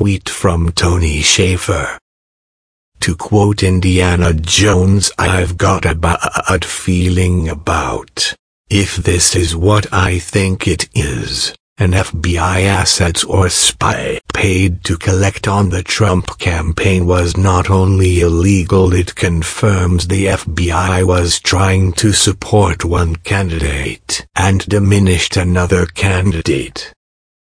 tweet from Tony Shaffer. To quote Indiana Jones, I've got a bad feeling about if this is what I think it is an FBI assets or spy paid to collect on the Trump campaign was not only illegal it confirms the FBI was trying to support one candidate and diminished another candidate.